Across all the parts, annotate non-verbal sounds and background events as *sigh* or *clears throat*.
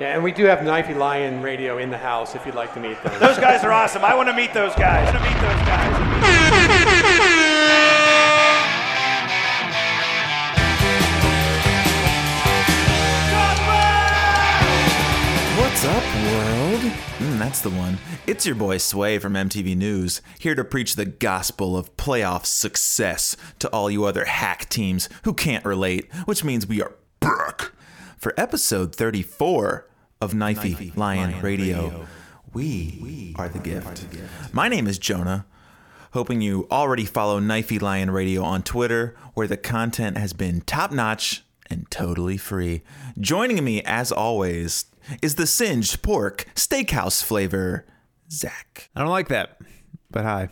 Yeah, and we do have Knifey Lion Radio in the house if you'd like to meet them. Those guys are awesome. I want to meet those guys. I want to meet those guys. What's up, world? Mm, that's the one. It's your boy Sway from MTV News, here to preach the gospel of playoff success to all you other hack teams who can't relate, which means we are back for episode 34 of Knifey Lion, Radio. We are the gift. My name is Jonah. Hoping you already follow Knifey Lion Radio on Twitter, where the content has been top notch and totally free. Joining me, as always, is the singed pork steakhouse flavor, Zach. I don't like that, but hi.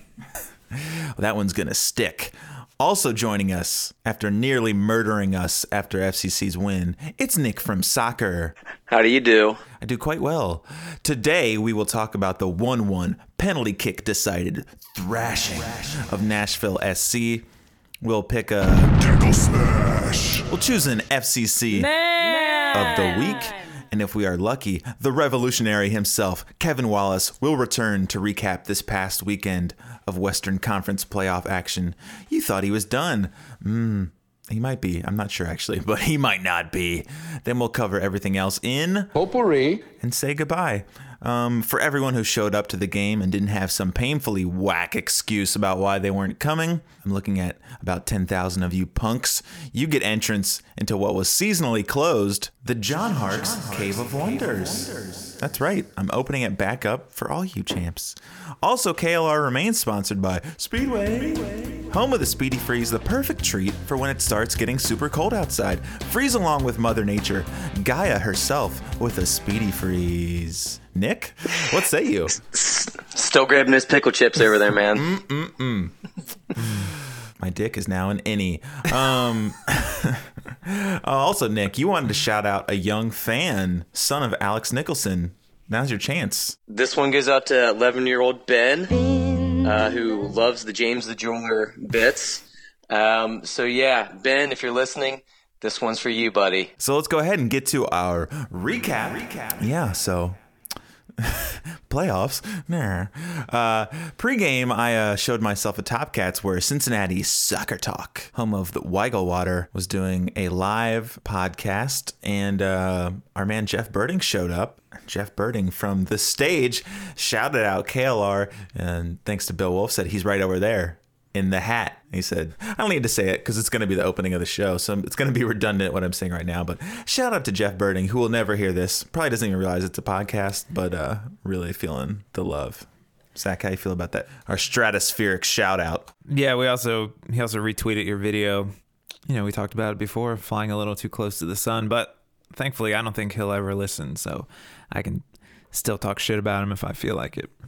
Well, *laughs* that one's gonna stick. Also joining us after nearly murdering us after FCC's win, it's Nick from Soccer. How do you do? I do quite well. Today we will talk about the 1 1 penalty kick decided thrashing of Nashville SC. We'll pick a. We'll choose an FCC of the week. And if we are lucky, the revolutionary himself, Kevin Wallace, will return to recap this past weekend of Western Conference playoff action. You thought he was done. Hmm. He might be. I'm not sure actually, *laughs* but he might not be. Then we'll cover everything else in Potpourri. and say goodbye. Um, for everyone who showed up to the game and didn't have some painfully whack excuse about why they weren't coming, I'm looking at about 10,000 of you punks. You get entrance into what was seasonally closed, the John Hark's Cave of Wonders. That's right, I'm opening it back up for all you champs. Also, KLR remains sponsored by Speedway. Home of the Speedy Freeze, the perfect treat for when it starts getting super cold outside. Freeze along with Mother Nature, Gaia herself with a Speedy Freeze. Nick, what say you? Still grabbing his pickle chips over there, man. Mm, mm, mm. My dick is now an innie. Um, *laughs* uh, also, Nick, you wanted to shout out a young fan, son of Alex Nicholson. Now's your chance. This one goes out to 11 year old Ben, uh, who loves the James the Jeweler bits. Um, so, yeah, Ben, if you're listening, this one's for you, buddy. So let's go ahead and get to our recap. Recap. Yeah. So *laughs* playoffs. Nah. Uh, pre-game, I uh, showed myself at Top Cats where Cincinnati Soccer Talk, home of the Weigel Water, was doing a live podcast, and uh, our man Jeff Berding showed up. Jeff Berding from the stage shouted out KLR, and thanks to Bill Wolf, said he's right over there in the hat. He said, I don't need to say it because it's going to be the opening of the show. So it's going to be *laughs* redundant what I'm saying right now. But shout out to Jeff Berding, who will never hear this. Probably doesn't even realize it's a podcast, but uh, really feeling the love. Zach, how you feel about that? Our stratospheric shout out. Yeah, we also he also retweeted your video. You know, we talked about it before, flying a little too close to the sun, but thankfully I don't think he'll ever listen, so I can still talk shit about him if I feel like it. *laughs*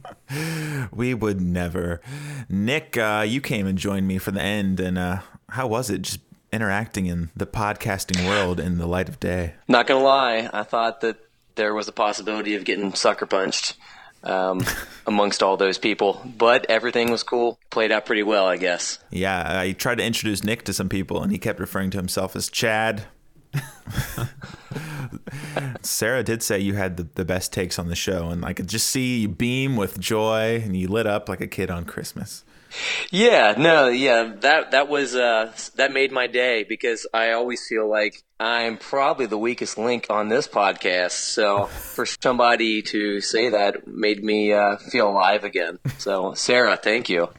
We would never. Nick, uh, you came and joined me for the end. And uh, how was it just interacting in the podcasting world in the light of day? Not gonna lie, I thought that there was a possibility of getting sucker punched um, *laughs* amongst all those people, but everything was cool. Played out pretty well, I guess. Yeah, I tried to introduce Nick to some people, and he kept referring to himself as Chad. *laughs* Sarah did say you had the, the best takes on the show, and I could just see you beam with joy, and you lit up like a kid on Christmas. Yeah, no, yeah, that that was uh, that made my day because I always feel like I'm probably the weakest link on this podcast. So for somebody to say that made me uh, feel alive again. So Sarah, thank you.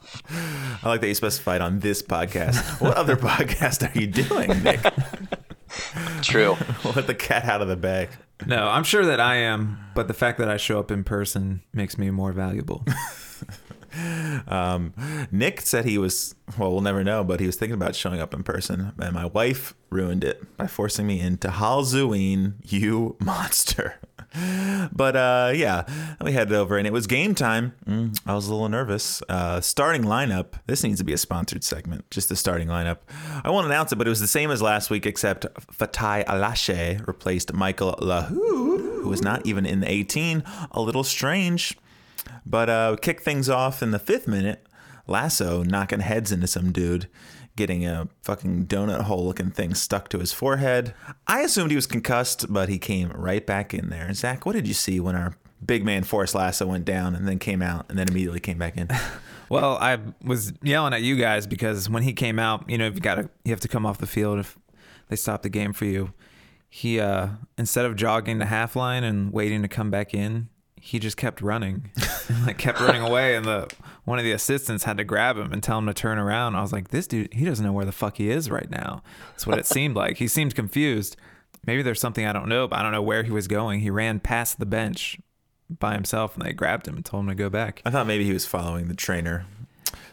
I like that you specified on this podcast. What other *laughs* podcast are you doing, Nick? *laughs* *laughs* True. *laughs* Let the cat out of the bag. No, I'm sure that I am, but the fact that I show up in person makes me more valuable. *laughs* Um, Nick said he was, well, we'll never know, but he was thinking about showing up in person. And my wife ruined it by forcing me into Halloween, you monster. *laughs* But uh, yeah, we headed over and it was game time. Mm, I was a little nervous. Uh, starting lineup. This needs to be a sponsored segment, just the starting lineup. I won't announce it, but it was the same as last week, except Fatai Alashe replaced Michael Lahoud, who was not even in the 18. A little strange. But uh, kick things off in the fifth minute. Lasso knocking heads into some dude. Getting a fucking donut hole looking thing stuck to his forehead. I assumed he was concussed, but he came right back in there. Zach, what did you see when our big man Forrest Lasso went down and then came out and then immediately came back in? *laughs* Well, I was yelling at you guys because when he came out, you know, you got to you have to come off the field if they stop the game for you. He uh instead of jogging the half line and waiting to come back in, he just kept running. *laughs* like kept running away and the one of the assistants had to grab him and tell him to turn around. I was like, this dude, he doesn't know where the fuck he is right now. That's what it *laughs* seemed like. He seemed confused. Maybe there's something I don't know, but I don't know where he was going. He ran past the bench by himself and they grabbed him and told him to go back. I thought maybe he was following the trainer.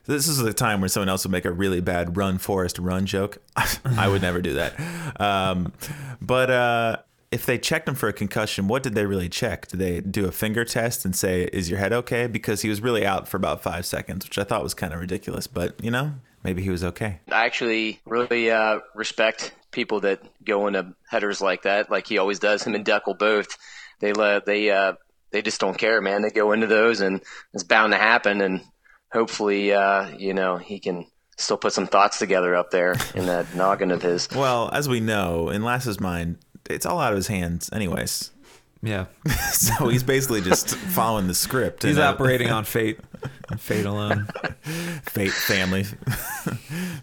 This is the time where someone else would make a really bad run Forest, run joke. *laughs* I would never do that. Um, but uh, if they checked him for a concussion, what did they really check? Did they do a finger test and say, "Is your head okay?" Because he was really out for about five seconds, which I thought was kind of ridiculous. But you know, maybe he was okay. I actually really uh, respect people that go into headers like that, like he always does. Him and Dekel both. They let they uh, they just don't care, man. They go into those, and it's bound to happen. And hopefully, uh, you know, he can still put some thoughts together up there in that noggin of his. Well, as we know, in Lass's mind, it's all out of his hands, anyways. Yeah. *laughs* so he's basically just *laughs* following the script. He's operating on *laughs* fate, fate alone. fate, family,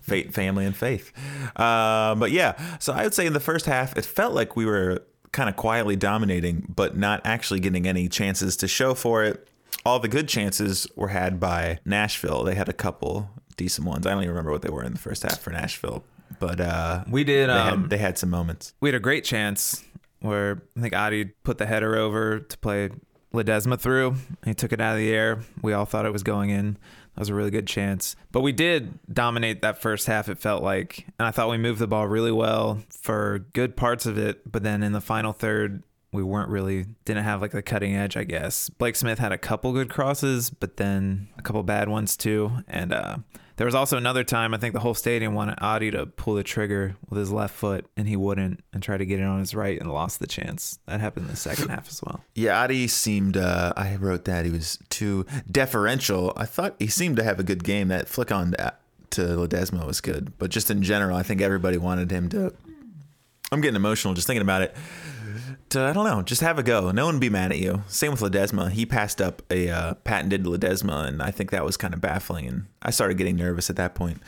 fate, family, and faith. Uh, but yeah, so I would say in the first half, it felt like we were kind of quietly dominating, but not actually getting any chances to show for it. All the good chances were had by Nashville. They had a couple decent ones. I don't even remember what they were in the first half for Nashville, but uh, We did. they, Um, had, they had some moments. we had a great chance where I think Adi put the header over to play Ledesma through. He took it out of the air. We all thought it was going in. That was a really good chance. But we did dominate that first half, it felt like. And I thought we moved the ball really well for good parts of it. But then in the final third, we weren't really, didn't have like the cutting edge, I guess. Blake Smith had a couple good crosses, but then a couple bad ones too. And uh, there was also another time I think the whole stadium wanted Adi to pull the trigger with his left foot, and he wouldn't, and tried to get it on his right and lost the chance. That happened in the second half as well. *laughs* Yeah, Adi seemed. Uh, I wrote that he was too deferential. I thought he seemed to have a good game. That flick on to, to Ledesma was good, but just in general, I think everybody wanted him to. I'm getting emotional just thinking about it. To, I don't know, just have a go. No one be mad at you. Same with Ledesma. He passed up a uh, patented Ledesma, and I think that was kind of baffling. And I started getting nervous at that point.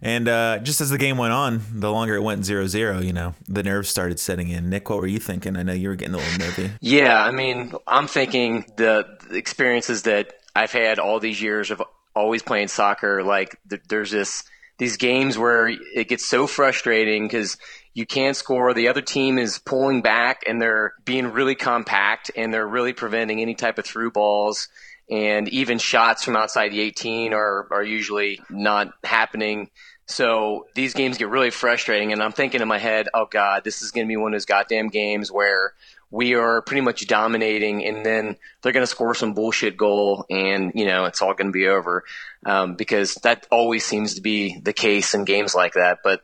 And uh, just as the game went on, the longer it went 0 0, you know, the nerves started setting in. Nick, what were you thinking? I know you were getting a little nervy. Yeah, I mean, I'm thinking the, the experiences that I've had all these years of always playing soccer. Like th- there's this these games where it gets so frustrating because you can't score. The other team is pulling back and they're being really compact and they're really preventing any type of through balls. And even shots from outside the 18 are, are usually not happening. So these games get really frustrating. And I'm thinking in my head, oh God, this is going to be one of those goddamn games where we are pretty much dominating and then they're going to score some bullshit goal and, you know, it's all going to be over. Um, because that always seems to be the case in games like that. But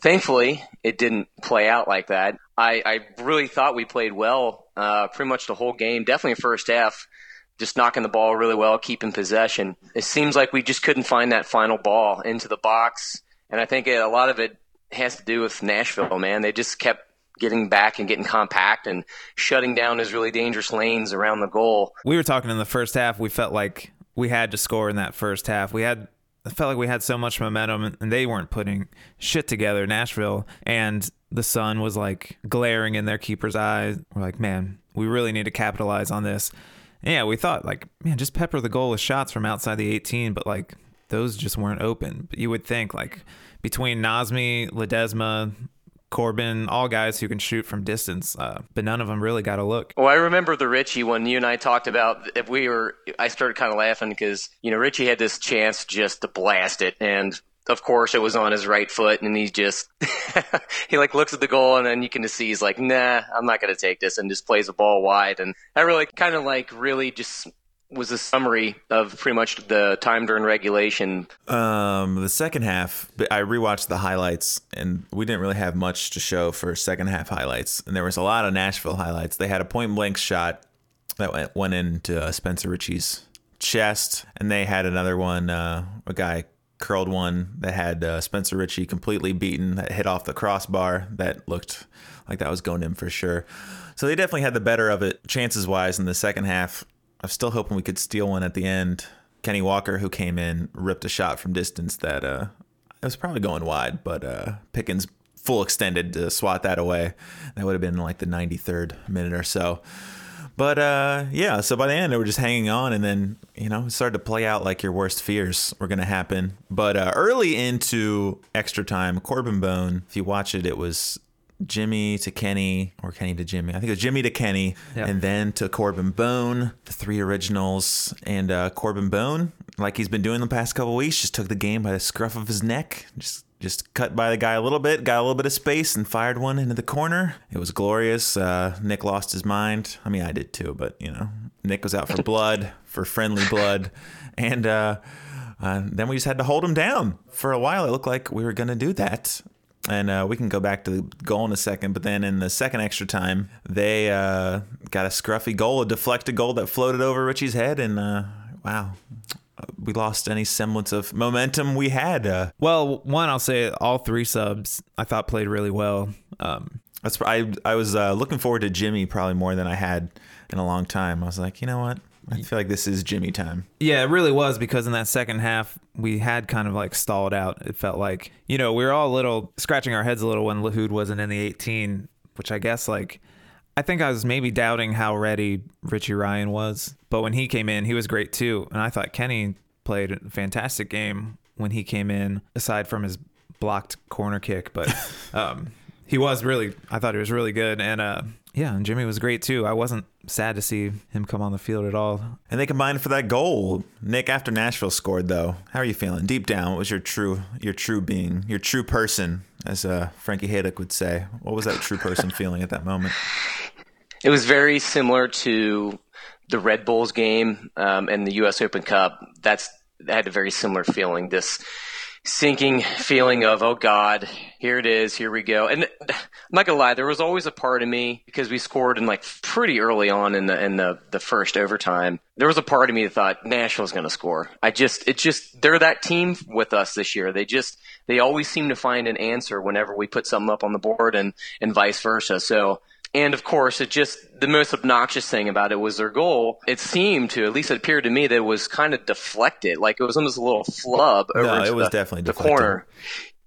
thankfully, it didn't play out like that. I, I really thought we played well uh, pretty much the whole game, definitely first half. Just knocking the ball really well, keeping possession. It seems like we just couldn't find that final ball into the box, and I think a lot of it has to do with Nashville. Man, they just kept getting back and getting compact and shutting down his really dangerous lanes around the goal. We were talking in the first half. We felt like we had to score in that first half. We had I felt like we had so much momentum and they weren't putting shit together, Nashville. And the sun was like glaring in their keeper's eyes. We're like, man, we really need to capitalize on this. And yeah, we thought like, man, just pepper the goal with shots from outside the 18, but like those just weren't open. But you would think like between Nazmi, Ledesma, Corben, all guys who can shoot from distance, uh, but none of them really got a look. Well, I remember the Richie one you and I talked about. If we were, I started kind of laughing because you know Richie had this chance just to blast it, and of course it was on his right foot, and he just *laughs* he like looks at the goal, and then you can just see he's like, nah, I'm not to take this, and just plays the ball wide, and I really kind of like really just was a summary of pretty much the time during regulation. Um, the second half, I rewatched the highlights, and we didn't really have much to show for second half highlights. And there was a lot of Nashville highlights. They had a point blank shot that went, went into uh, Spencer Richey's chest, and they had another one. Uh, a guy curled one that had uh, Spencer Richey completely beaten, that hit off the crossbar, that looked like that was going in for sure. So they definitely had the better of it chances wise in the second half. I'm still hoping we could steal one at the end. Kenney Walker, who came in, ripped a shot from distance that uh, it was probably going wide, but uh, Pickens full extended to swat that away. That would have been like the 93rd minute or so. But uh, yeah, so by the end, they were just hanging on, and then you know it started to play out like your worst fears were going to happen. But uh, early into extra time, Corben Bone, if you watch it, it was Jimmy to Kenny or Kenny to Jimmy. I think it was Jimmy to Kenny, and then to Corben Bone, the three originals, and uh, Corben Bone, like he's been doing the past couple weeks, just took the game by the scruff of his neck, just just cut by the guy a little bit, got a little bit of space, and fired one into the corner. It was glorious. Uh, Nick lost his mind. I mean, I did too, but you know, Nick was out for *laughs* blood, for friendly blood, and. Uh, uh, then we just had to hold him down for a while. It looked like we were going to do that. And uh, we can go back to the goal in a second. But then in the second extra time, they uh, got a scruffy goal, a deflected goal that floated over Richie's head. And uh, wow, we lost any semblance of momentum we had. Uh, Well, one, I'll say all three subs I thought played really well. Um, that's I, I was uh, looking forward to Jimmy probably more than I had in a long time. I was like, you know what? I feel like this is Jimmy time. Yeah, it really was because in that second half we had kind of like stalled out. It felt like you know we were all a little scratching our heads a little when Lahoud wasn't in the 18, which I guess like I think I was maybe doubting how ready Richie Ryan was, but when he came in, he was great too, and I thought Kenny played a fantastic game when he came in. Aside from his blocked corner kick, but *laughs* um, he was really I thought he was really good, and uh, yeah, and Jimmy was great too. I wasn't sad to see him come on the field at all. And they combined for that goal. Nick, after Nashville scored, though, how are you feeling? Deep down, what was your true, your true being, your true person, as uh, Frankie Haydick would say? What was that true person *laughs* feeling at that moment? It was very similar to the Red Bulls game um, and the U.S. Open Cup. That's that had a very similar feeling. This sinking feeling of oh God, here it is, here we go. And I'm not gonna lie, there was always a part of me because we scored in like pretty early on in the in the the first overtime. There was a part of me that thought Nashville's gonna score. I just it just they're that team with us this year. They just they always seem to find an answer whenever we put something up on the board and and vice versa. So and of course, it just the most obnoxious thing about it was their goal. It seemed to, at least it appeared to me, that it was kind of deflected, like it was almost a little flub over No, it was the, definitely the deflected. corner.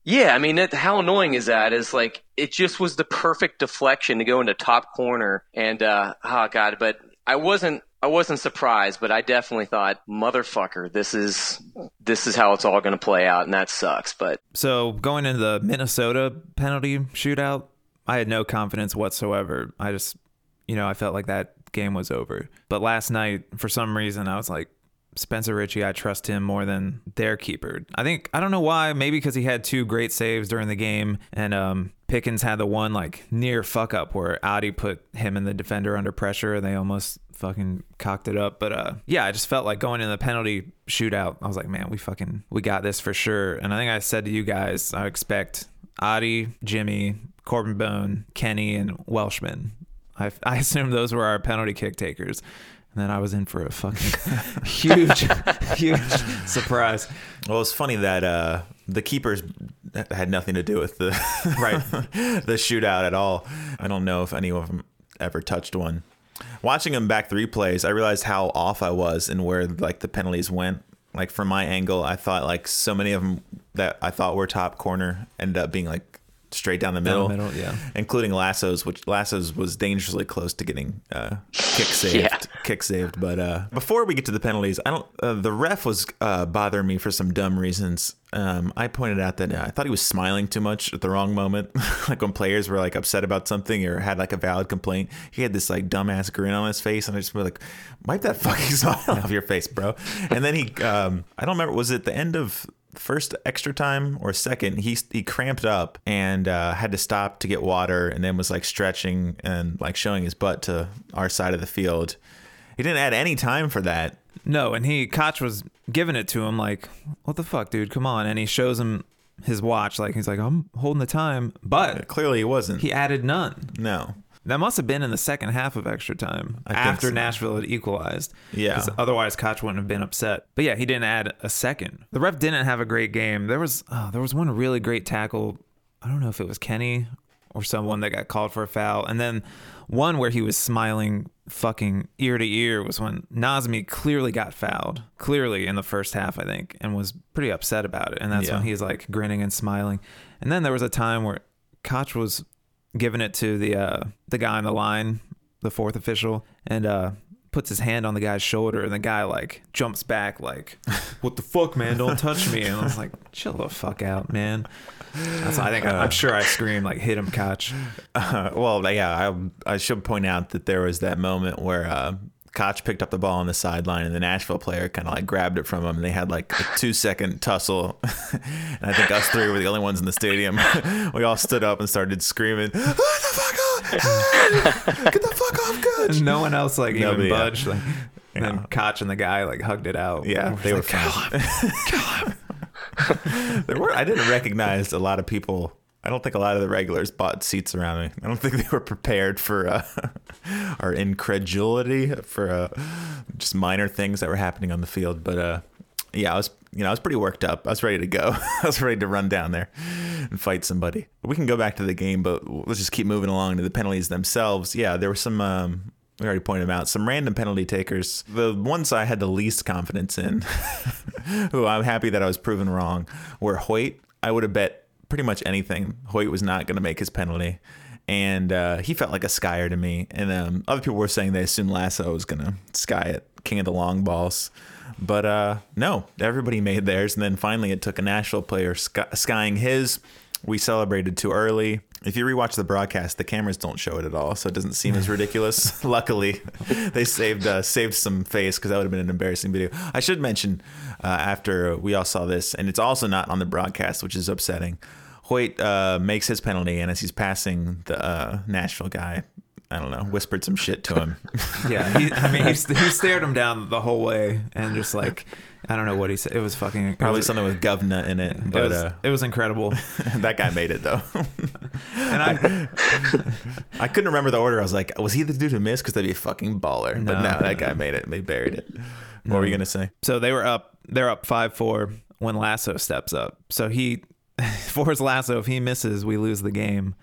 Yeah, I mean, it, how annoying is that? Is like it just was the perfect deflection to go into top corner, and uh, oh god, but I wasn't. I wasn't surprised, but I definitely thought, "Motherfucker, this is this is how it's all going to play out," and that sucks. But So going into the Minnesota penalty shootout, I had no confidence whatsoever. I just, you know, I felt like that game was over. But last night, for some reason, I was like, Spencer Richey, I trust him more than their keeper. I think I don't know why. Maybe because he had two great saves during the game, and um, Pickens had the one like near fuck up where Adi put him and the defender under pressure, and they almost fucking cocked it up. But uh, yeah, I just felt like going in the penalty shootout. I was like, man, we fucking we got this for sure. And I think I said to you guys, I expect Adi, Jimmy, Corben Bone, Kenny, and Welshman. I, I assumed those were our penalty kick takers. And then I was in for a fucking *laughs* huge, huge surprise. Well, it's funny that uh, the keepers had nothing to do with the Right. *laughs* the shootout at all. I don't know if any of them ever touched one. Watching them back three plays, I realized how off I was and where like the penalties went. Like from my angle, I thought like so many of them that I thought were top corner ended up being like straight down the middle, the middle, yeah. including Lassos, which Lassos was dangerously close to getting uh, kick *laughs* saved, Yeah. kick saved. But uh, before we get to the penalties, I don't. Uh, the ref was uh, bothering me for some dumb reasons. Um, I pointed out that uh, I thought he was smiling too much at the wrong moment, *laughs* like when players were like upset about something or had like a valid complaint. He had this like dumbass grin on his face, and I just was like, "Wipe that *laughs* fucking smile off your face, bro." And then he, um, I don't remember, was it the end of first extra time or second he he cramped up and uh, had to stop to get water and then was like stretching and like showing his butt to our side of the field he didn't add any time for that No, and he Koch was giving it to him like, "What the fuck, dude? Come on!" And he shows him his watch, like he's like, "I'm holding the time," but clearly he wasn't he added none. no That must have been in the second half of extra time think after so. Nashville had equalized. Yeah. 'Cause Otherwise, Koch wouldn't have been upset. But yeah, he didn't add a second. The ref didn't have a great game. There was oh, there was one really great tackle. I don't know if it was Kenny or someone that got called for a foul, and then one where he was smiling fucking ear to ear was when Nazmi clearly got fouled, clearly in the first half, I think, and was pretty upset about it. And that's Yeah. when he's like grinning and smiling. And then there was a time where Koch was giving it to the uh, the guy on the line, the fourth official, and uh, puts his hand on the guy's shoulder, and the guy like jumps back, like, *laughs* "What the fuck, man? Don't touch me!" And I was like, "Chill the fuck out, man." That's, I think I, I'm sure I screamed like, "Hit him, Koch!" Uh, *laughs* well, yeah, I, I should point out that there was that moment where uh, Koch picked up the ball on the sideline and the Nashville player kind of like grabbed it from him and they had like a two second tussle. *laughs* and I think us three were the only ones in the stadium. *laughs* we all stood up and started screaming, "Get the fuck off! *laughs* Get the fuck off, Koch!" No one else like even Nobody, yeah. Like, and then Koch and the guy like hugged it out. Yeah, they were like, fine. there were I didn't recognize a lot of people. I don't think a lot of the regulars bought seats around me. I don't think *laughs* they were prepared for uh, *laughs* our incredulity for uh, just minor things that were happening on the field. But uh, yeah, I was you know I was pretty worked up. I was ready to go. *laughs* I was ready to run down there and fight somebody. We can go back to the game, but let's just keep moving along to the penalties themselves. Yeah, there were some. Um, we already pointed them out. Some random penalty takers. The ones I had the least confidence in, who I'm happy that I was proven wrong, were Hoyte. I would have bet pretty much anything Hoyte was not going to make his penalty. And uh, he felt like a skyer to me. And um, other people were saying they assumed Lasso was going to sky it, king of the long balls. But uh, no, everybody made theirs. And then finally, it took a Nashville player sky- skying his. We celebrated too early. If you rewatch the broadcast, the cameras don't show it at all, so it doesn't seem as ridiculous. *laughs* Luckily, they saved uh, saved some face because that would have been an embarrassing video. I should mention uh, after we all saw this, and it's also not on the broadcast, which is upsetting. Hoyte uh, makes his penalty, and as he's passing the uh, Nashville guy, I don't know, whispered some shit to him. *laughs* Yeah, he, I mean, he, he stared him down the whole way and just like, I don't know what he said. It was fucking Probably something with govna in it, It but was, uh, it was incredible. *laughs* that guy made it though. *laughs* And I, *laughs* I couldn't remember the order. I was like, was he the dude who missed? Because that'd be a fucking baller. but No, no, no, that guy made it. They buried it. What were you gonna say? so they were up. They're up five four when Lasso steps up. So he, for his Lasso, if he misses, we lose the game.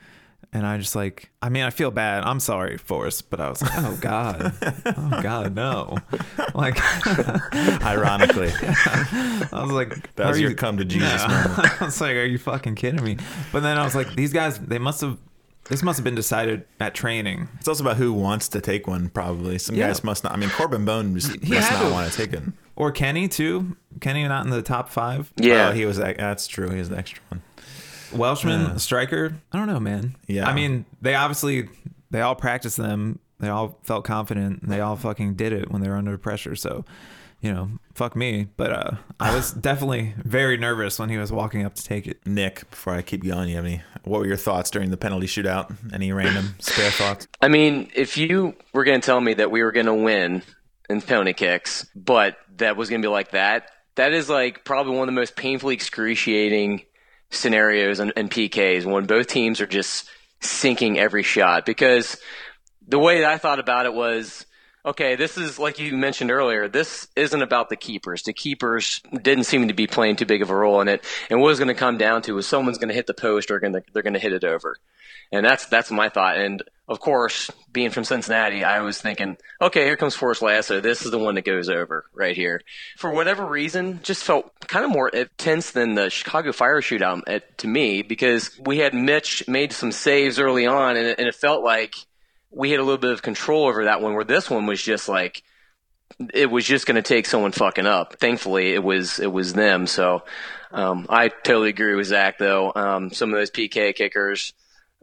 And I just like, I mean, I feel bad. I'm sorry, Forrest, but I was like, oh god, oh god, no. *laughs* Like, *laughs* Ironically, I was like, that was your you- come to Jesus No. moment. *laughs* I was like, are you fucking kidding me? But then I was like, these guys, they must have. This must have been decided at training. It's also about who wants to take one. Probably some Yeah. guys must not. I mean, Corben Bone just He must not to. want to take it. Or Kenny too. Kenny not in the top five. Yeah. Oh, he was. That's true. He was the extra one. Welshman, striker. I don't know, man. Yeah. I mean, they obviously they all practiced them. They all felt confident. And they all fucking did it when they were under pressure. So, you know, fuck me. But uh, I was *laughs* definitely very nervous when he was walking up to take it. Nick, before I keep going, you have any? What were your thoughts during the penalty shootout? Any random *laughs* spare thoughts? I mean, if you were going to tell me that we were going to win in penalty kicks, but that was going to be like that, that is like probably one of the most painfully excruciating scenarios and, in PKs when both teams are just sinking every shot. Because the way that I thought about it was okay, this is like you mentioned earlier, this isn't about the keepers. The keepers didn't seem to be playing too big of a role in it. And what it's going to come down to is someone's going to hit the post or to, they're going to hit it over. And that's that's my thought. And of course, being from Cincinnati, I was thinking, okay, here comes Forrest Lasso. This is the one that goes over right here. For whatever reason, just felt kind of more tense than the Chicago Fire shootout at, to me because we had Mitch made some saves early on, and it, and it felt like we had a little bit of control over that one. Where this one was just like it was just going to take someone fucking up. Thankfully, it was it was them. So um, I totally agree with Zach though. Um, some of those PK kickers.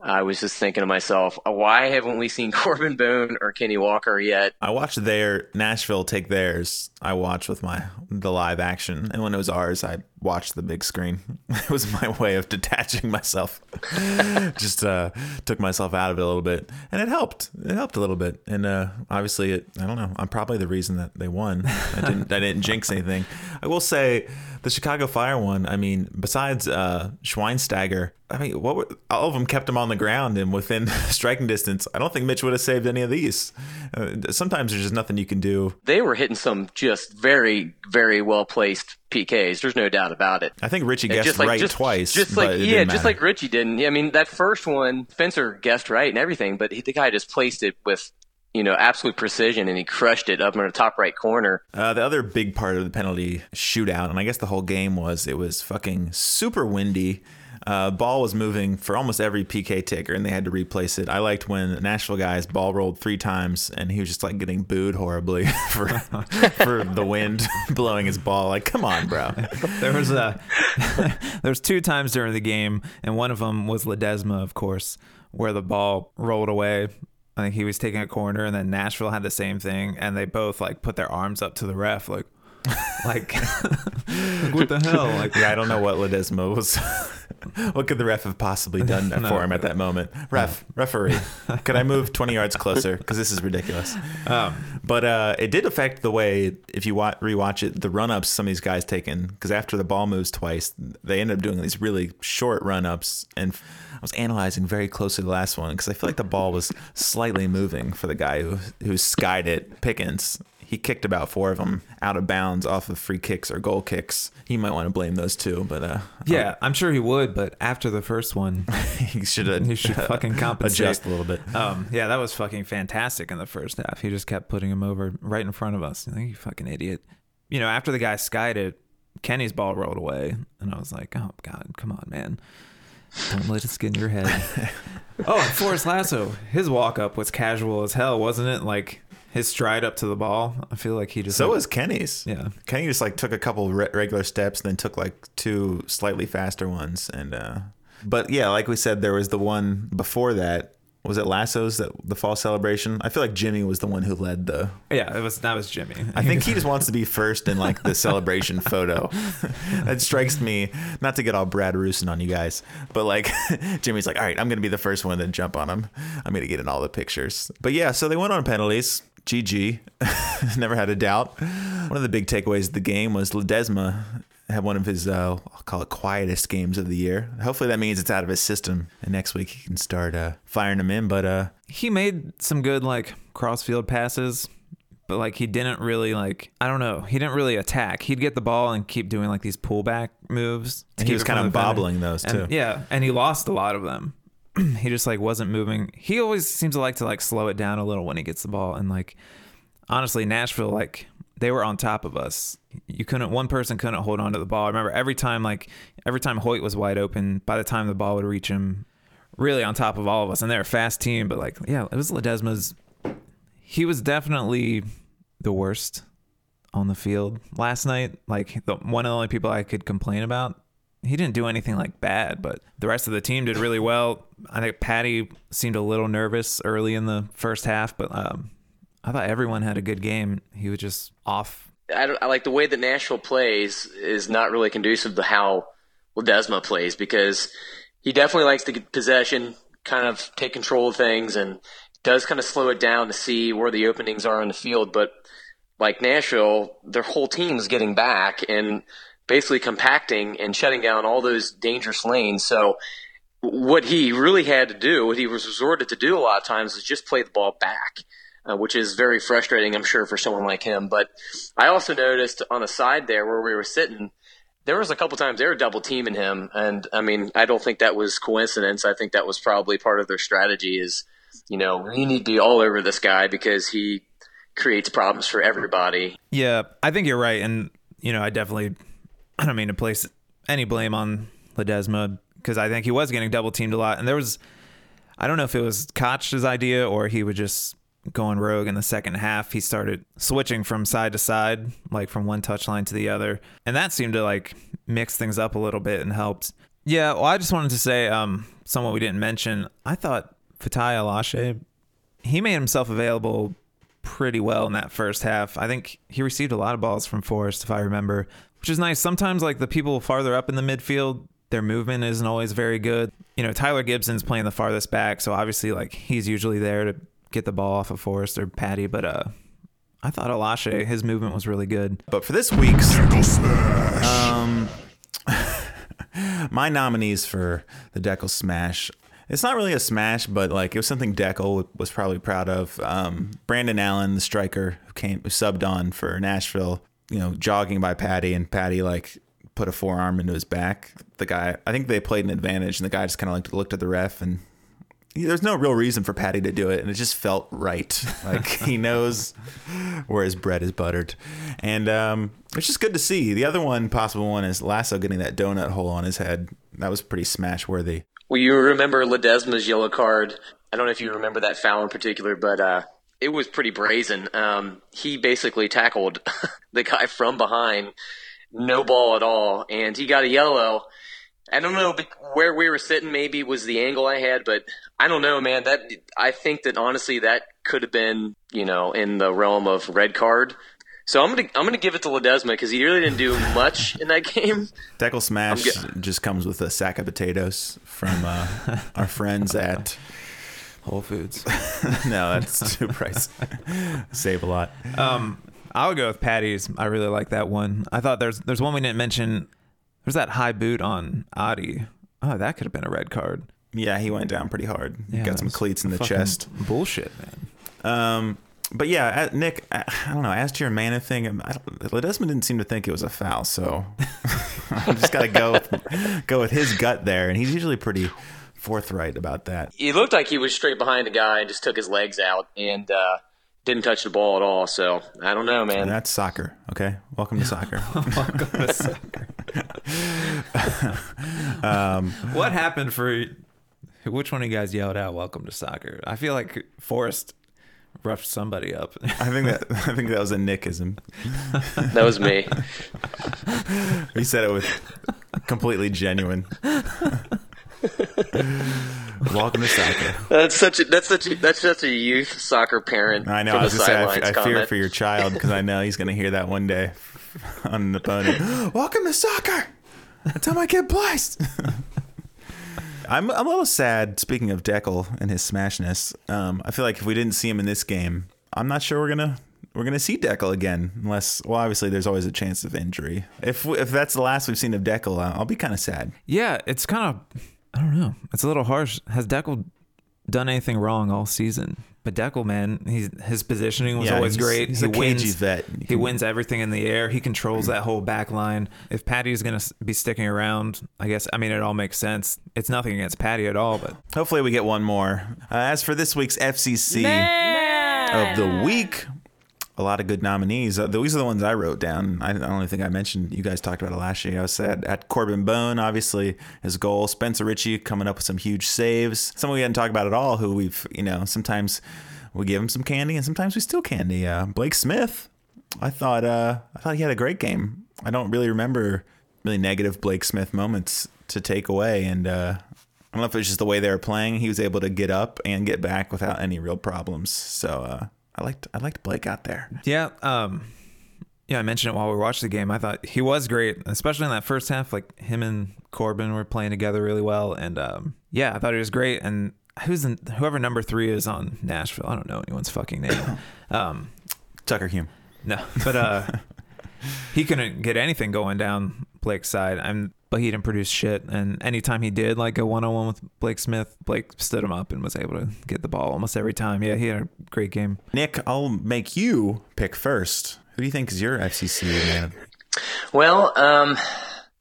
I was just thinking to myself, why haven't we seen *laughs* Corben Boone or Kenney Walker yet? I watched their Nashville take theirs. I watched with my the live action, and when it was ours, I watched the big screen. *laughs* It was my way of detaching myself. *laughs* Just uh, took myself out of it a little bit, and it helped. It helped a little bit, and uh, obviously, it. I don't know. I'm probably the reason that they won. I didn't. I didn't jinx anything. I will say, the Chicago Fire one. I mean, besides uh, Schweinsteiger, I mean, what were, all of them kept him on the ground and within *laughs* striking distance. I don't think Mitch would have saved any of these. Uh, sometimes there's just nothing you can do. They were hitting some just very, very well placed PKs. There's no doubt about it. I think Richie guessed right twice. Just like yeah, just like Richie didn't. I mean, that first one, Spencer guessed right and everything, but he, the guy just placed it with you know absolute precision, and he crushed it up in the top right corner. Uh, the other big part of the penalty shootout, and I guess the whole game was it was fucking super windy. Uh, ball was moving for almost every PK ticker, and they had to replace it. I liked when Nashville guys ball rolled three times, and he was just like getting booed horribly *laughs* for for the wind *laughs* blowing his ball. Like, come on, bro. There was a *laughs* there was two times during the game, and one of them was Ledesma, of course, where the ball rolled away. I think he was taking a corner, and then Nashville had the same thing, and they both like put their arms up to the ref, like, *laughs* like, what the hell? Like, Yeah, I don't know what Ledesma was. *laughs* what could the ref have possibly done *laughs* No. for him at that moment? Ref, referee, could I move 20 yards closer? Because this is ridiculous. um, But uh, it did affect the way, if you wa- rewatch it, the run ups some of these guys taken. Because after the ball moves twice, they end up doing these really short run ups. And I was analyzing very closely the last one because I feel like the ball was slightly moving for the guy who, who skied it, Pickens. He kicked about four of them out of bounds off of free kicks or goal kicks. He might want to blame those too, but uh, yeah, I'm sure he would, but after the first one, *laughs* he should have *laughs* he should fucking *laughs* compensate. adjust a little bit. Um, yeah, that was fucking fantastic in the first half. He just kept putting him over right in front of us. You, think, you fucking idiot. You know, after the guy skied it, Kenny's ball rolled away, and I was like, oh god, come on, man. Don't let it get in your head. oh, and Forrest Lasso, his walk up was casual as hell, wasn't it? Like his stride up to the ball. I feel like he just So like, was Kenny's. Yeah. Kenny just like took a couple re- regular steps, then took like two slightly faster ones, and uh, but yeah, like we said, there was the one before that. Was it Lasso's that the fall celebration? I feel like Jimmy was the one who led the. yeah, it was that was Jimmy. I think he just wants to be first in like the celebration *laughs* photo. that strikes me not to get all Brad Roosin on you guys, but like *laughs* Jimmy's like, all right, I'm gonna be the first one to jump on him. I'm gonna get in all the pictures. But yeah, so they went on penalties. GG. *laughs* Never had a doubt. One of the big takeaways of the game was Ledesma had one of his uh, I'll call it quietest games of the year. Hopefully that means it's out of his system, and next week he can start uh, firing him in. But uh, he made some good like crossfield passes but like he didn't really like i don't know he didn't really attack he'd get the ball and keep doing like these pullback moves And he was kind of bobbling those, And- too. yeah and he lost a lot of them *clears throat* he just like wasn't moving. He always seems to like to like slow it down a little when he gets the ball and like honestly nashville like they were on top of us. You couldn't one person couldn't hold on to the ball. I remember every time like every time hoyt was wide open by the time the ball would reach him really on top of all of us and they're a fast team but like yeah it was ledesma's he was definitely the worst on the field last night. Like the one of the only people i could complain about he didn't do anything like bad but the rest of the team did really well. I think patty seemed a little nervous early in the first half but um i thought everyone had a good game. He was just off. I, I like the way that Nashville plays is not really conducive to how Ledesma plays because he definitely likes to get possession, kind of take control of things, and does kind of slow it down to see where the openings are on the field. But like Nashville, their whole team is getting back and basically compacting and shutting down all those dangerous lanes. So what he really had to do, what he was resorted to do a lot of times, is just play the ball back, uh, which is very frustrating, I'm sure, for someone like him. But I also noticed on the side there where we were sitting, there was a couple times they were double teaming him, and I mean, I don't think that was coincidence. I think that was probably part of their strategy. Is you know we need to be all over this guy because he creates problems for everybody. Yeah, I think you're right, and you know, I definitely, *clears throat* I don't mean to place any blame on Ledesma because I think he was getting double teamed a lot, and there was, I don't know if it was Koch's idea or he was just going rogue in the second half. He started switching from side to side, like from one touchline to the other, and that seemed to like mix things up a little bit and helped. Yeah, well, I just wanted to say, um, someone we didn't mention. I thought Fatai Alashe, he made himself available pretty well in that first half. I think he received a lot of balls from Forrest, if I remember, which is nice. Sometimes, like the people farther up in the midfield, their movement isn't always very good. You know, Tyler Gibson's playing the farthest back, so obviously, like he's usually there to get the ball off of Forrest or Paddy. But uh, I thought Alashe, his movement was really good. But for this week's, um, *laughs* my nominees for the Dekel Smash. It's not really a smash, but like it was something Dekel was probably proud of. Um, Brandon Allen, the striker who came who subbed on for Nashville, you know, jogging by Paddy, and Paddy like put a forearm into his back. The guy, I think they played an advantage, and the guy just kind of like looked at the ref and there's no real reason for Paddy to do it, and it just felt right. *laughs* Like he knows where his bread is buttered, and um, it's just good to see. The other one, possible one, is Lasso getting that donut hole on his head. That was pretty smash worthy. Well, you remember Ledesma's yellow card. I don't know if you remember that foul in particular, but uh, it was pretty brazen. Um, he basically tackled *laughs* the guy from behind, no ball at all, and he got a yellow. I don't know where we were sitting. Maybe was the angle I had, but I don't know, man. That I think that honestly, that could have been, you know, in the realm of red card. So I'm gonna I'm gonna give it to Ledesma because he really didn't do much in that *laughs* game. Tackle Smash just comes with a sack of potatoes from uh, our friends at *laughs* Whole Foods. *laughs* *laughs* no, that's too pricey. Save a lot. Um, I'll go with Paddy's. I really like that one. I thought there's there's one we didn't mention. There's that high boot on Adi. Oh, that could have been a red card. Yeah, he went down pretty hard. Yeah, Got some cleats in the chest. Bullshit, man. Um, but yeah, uh, Nick, I, I don't know. As to your mana thing, um, I Ledesma didn't seem to think it was a foul, so *laughs* I just got to go with, go with his gut there, and he's usually pretty forthright about that. He looked like he was straight behind the guy and just took his legs out and uh, didn't touch the ball at all. So I don't know, man. And that's soccer. Okay, welcome to soccer. *laughs* Welcome to soccer. *laughs* um, what happened for which one of you guys yelled out "Welcome to soccer"? I feel like Forrest roughed somebody up. I think that *laughs* I think that was a Nickism. That was me. He said it was completely genuine. *laughs* welcome to soccer. That's such a that's such a, that's such a youth soccer parent. I know. I was the gonna say, I, sidelines f- I fear for your child because I *laughs* know he's gonna hear that one day *laughs* on the pony. *gasps* Welcome to soccer. That's how my kid plays. I'm, I'm a little sad. Speaking of Dekel and his smashness, um, I feel like if we didn't see him in this game, I'm not sure we're gonna we're gonna see Dekel again. Unless, well, obviously there's always a chance of injury. If if that's the last we've seen of Dekel, I'll I'll be kind of sad. yeah, it's kind of I don't know. It's a little harsh. Has Dekel done anything wrong all season? But Dekel, man, he's his positioning was Yeah, always he's- great. he's he a cagey vet. You He can- wins everything in the air. He controls that whole back line. If Paddy's gonna be sticking around, I guess I mean it all makes sense. It's nothing against Paddy at all, but Hopefully, we get one more. Uh, as for this week's FCC of the week, a lot of good nominees. Uh, these are the ones I wrote down. I don't even think I mentioned. You guys talked about it last year. I said at Corben Bone, obviously his goal. Spencer Richey coming up with some huge saves. Someone we hadn't talked about at all. Who we've you know sometimes we give him some candy and sometimes we steal candy. Uh, Blake Smith. I thought uh, I thought he had a great game. I don't really remember really negative Blake Smith moments to take away, and uh, I don't know if it was just the way they were playing. He was able to get up and get back without any real problems. So uh, I liked I liked Blake out there. Yeah, um, yeah, I mentioned it while we watched the game. I thought he was great, especially in that first half. Like him and Corben were playing together really well, and um, yeah, I thought he was great. And who's in, whoever number three is on Nashville? I don't know anyone's fucking name. *coughs* Um, Tucker Hume. no, but uh, he couldn't get anything going down Blake's side. I'm, but he didn't produce shit. And anytime he did like a one on one with Blake Smith, Blake stood him up and was able to get the ball almost every time. Yeah, he had a great game. Nick, I'll make you pick first. Who do you think is your FCC man? Well, um,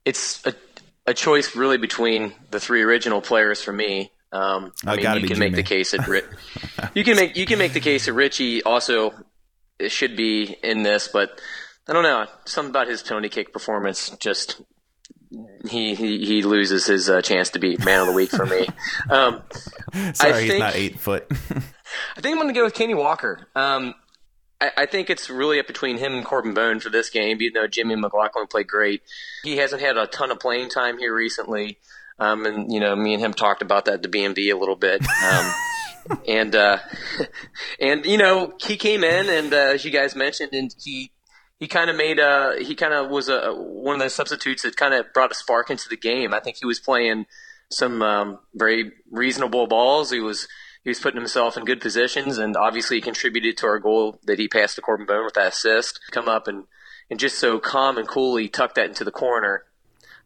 it's a, a choice really between the three original players for me. Um, Oh, I mean, gotta you be can make the case that Ri- *laughs* you can make you can make the case that Richie also should be in this, but I don't know. Something about his Tony kick performance just he he, he loses his uh, chance to be man of the week for me. *laughs* Um, Sorry, he's think- not eight foot. *laughs* I think I'm going to go with Kenney Walker. Um, I, I think it's really up between him and Corben Bone for this game, even though Jimmy McLaughlin played great. He hasn't had a ton of playing time here recently. Um, and, you know, me and him talked about that at the BMV a little bit. Um, *laughs* and uh, and you know he came in and uh, as you guys mentioned, and he he kind of made a he kind of was a one of those substitutes that kind of brought a spark into the game. I think he was playing some um, very reasonable balls. He was he was putting himself in good positions, and obviously he contributed to our goal that he passed to Corben Bone with that assist. Come up and and just so calm and coolly tuck that into the corner.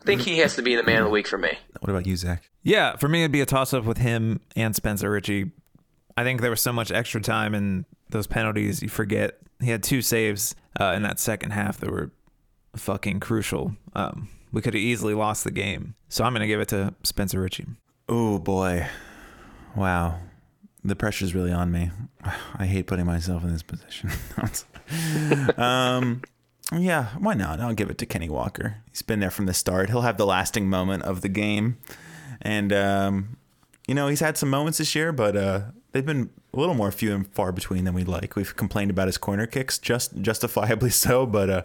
I think he has to be the man of the week for me. What about you, Zach? Yeah, for me it'd be a toss up with him and Spencer Richey. I think there was so much extra time and those penalties you forget. He had two saves uh, in that second half that were fucking crucial. Um, we could have easily lost the game. So I'm gonna give it to Spencer Richey. Oh boy, wow, the pressure's really on me. *sighs* I hate putting myself in this position. *laughs* um, yeah, why not? I'll give it to Kenney Walker. He's been there from the start. He'll have the lasting moment of the game, and um, you know he's had some moments this year, but uh, they've been a little more few and far between than we'd like. We've complained about his corner kicks, just justifiably *laughs* so, but uh,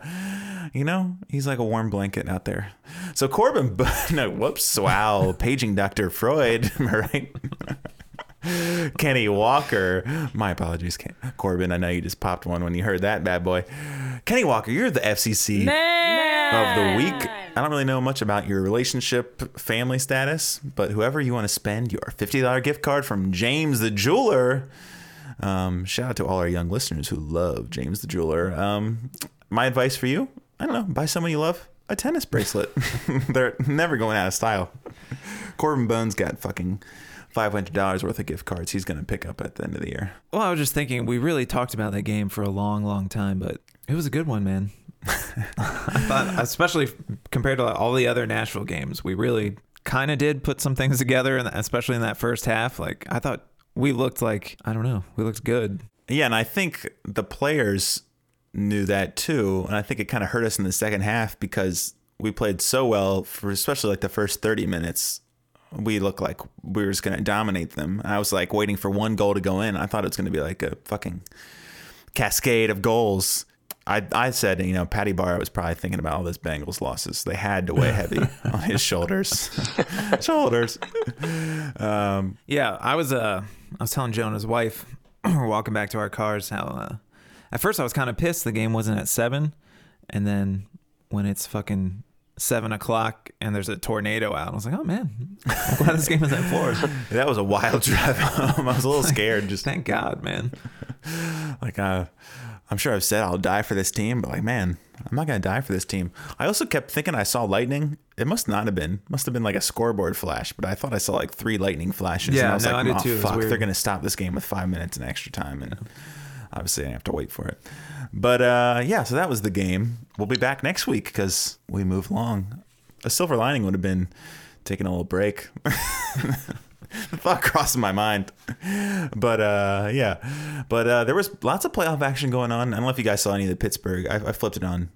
you know he's like a warm blanket out there. So Corben, *laughs* no, whoops, wow, paging Dr. Freud, am *laughs* I right? Kenney Walker. My apologies, Ken- Corben. I know you just popped one when you heard that bad boy. Kenney Walker, you're the FCC of the week. I don't really know much about your relationship, family status, but whoever you want to spend your $50 gift card from James the Jeweler. Um, shout out to all our young listeners who love James the Jeweler. Um, my advice for you I don't know, buy someone you love a tennis bracelet. *laughs* They're never going out of style. Corben Bones got fucking five hundred dollars worth of gift cards. He's gonna pick up at the end of the year. Well, I was just thinking we really talked about that game for a long, long time, but it was a good one, man. *laughs* I thought, especially compared to all the other Nashville games, we really kind of did put some things together, and especially in that first half. Like I thought we looked like I don't know, we looked good. Yeah, and I think the players knew that too, and I think it kind of hurt us in the second half because we played so well for especially like the first thirty minutes. We look like we were just gonna dominate them. I was like waiting for one goal to go in. I thought it was gonna be like a fucking cascade of goals. I, I said, you know, Paddy Barr I was probably thinking about all those Bengals losses. They had to weigh heavy *laughs* on his shoulders. *laughs* shoulders. Um, Yeah, I was uh I was telling Jonah's wife *clears throat* we're walking back to our cars how uh at first I was kind of pissed the game wasn't at seven, and then when it's fucking seven o'clock and there's a tornado out, I was like, oh man, I'm glad this game is at four. *laughs* that was a wild drive home. I was a little scared. Just Thank God, man. *laughs* like uh, I'm sure I've said I'll die for this team, but like man, I'm not gonna die for this team. I also kept thinking I saw lightning. It must not have been. Must have been like a scoreboard flash, but I thought I saw like three lightning flashes. Yeah, and I was no, like, I did oh too. Fuck, they're gonna stop this game with five minutes in extra time, and obviously I have to wait for it. But uh, yeah, so that was the game. We'll be back next week because we move along. A silver lining would have been taking a little break. *laughs* thought crossed my mind. But uh, yeah, but uh, there was lots of playoff action going on. I don't know if you guys saw any of the Pittsburgh. I, I flipped it on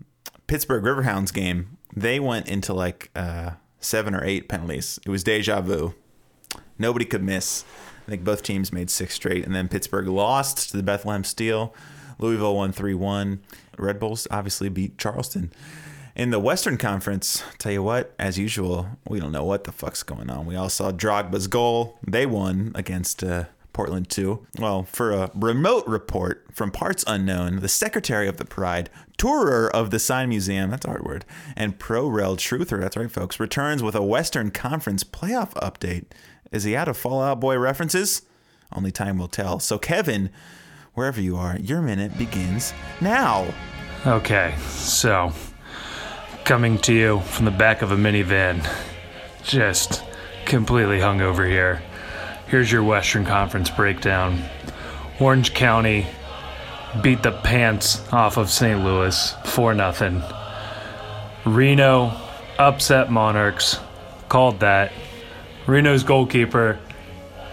Pittsburgh Riverhounds game. They went into like uh, seven or eight penalties. It was deja vu. Nobody could miss. I think both teams made six straight, and then Pittsburgh lost to the Bethlehem Steel. Louisville won three one. Red Bulls obviously beat Charleston. In the Western Conference, tell you what, as usual, we don't know what the fuck's going on. We all saw Drogba's goal. They won against uh, Portland too. Well, for a remote report from parts unknown, the secretary of the Pride, tourer of the Sign Museum, that's a hard word, and pro rel truther, that's right, folks, returns with a Western Conference playoff update. Is he out of Fallout Boy references? Only time will tell. So, Kevin, wherever you are, your minute begins now. Okay, so coming to you from the back of a minivan, just completely hungover here. Here's your Western Conference breakdown. Orange County beat the pants off of St. Louis 4 nothing. Reno upset Monarchs, called that. Reno's goalkeeper,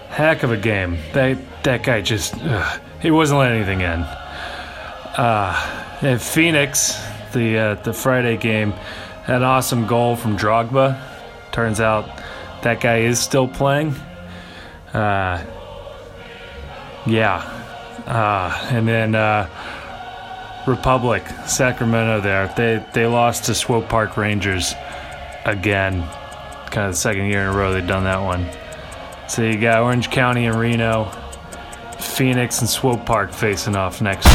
heck of a game. That that guy just ugh, he wasn't letting anything in. And Phoenix, the uh, the Friday game, had an awesome goal from Drogba. Turns out that guy is still playing. Uh, yeah, uh, and then uh, Republic, Sacramento. There, they they lost to Swope Park Rangers again. Kind of the second year in a row they've done that one. So you got Orange County and Reno Phoenix and Swope Park facing off next.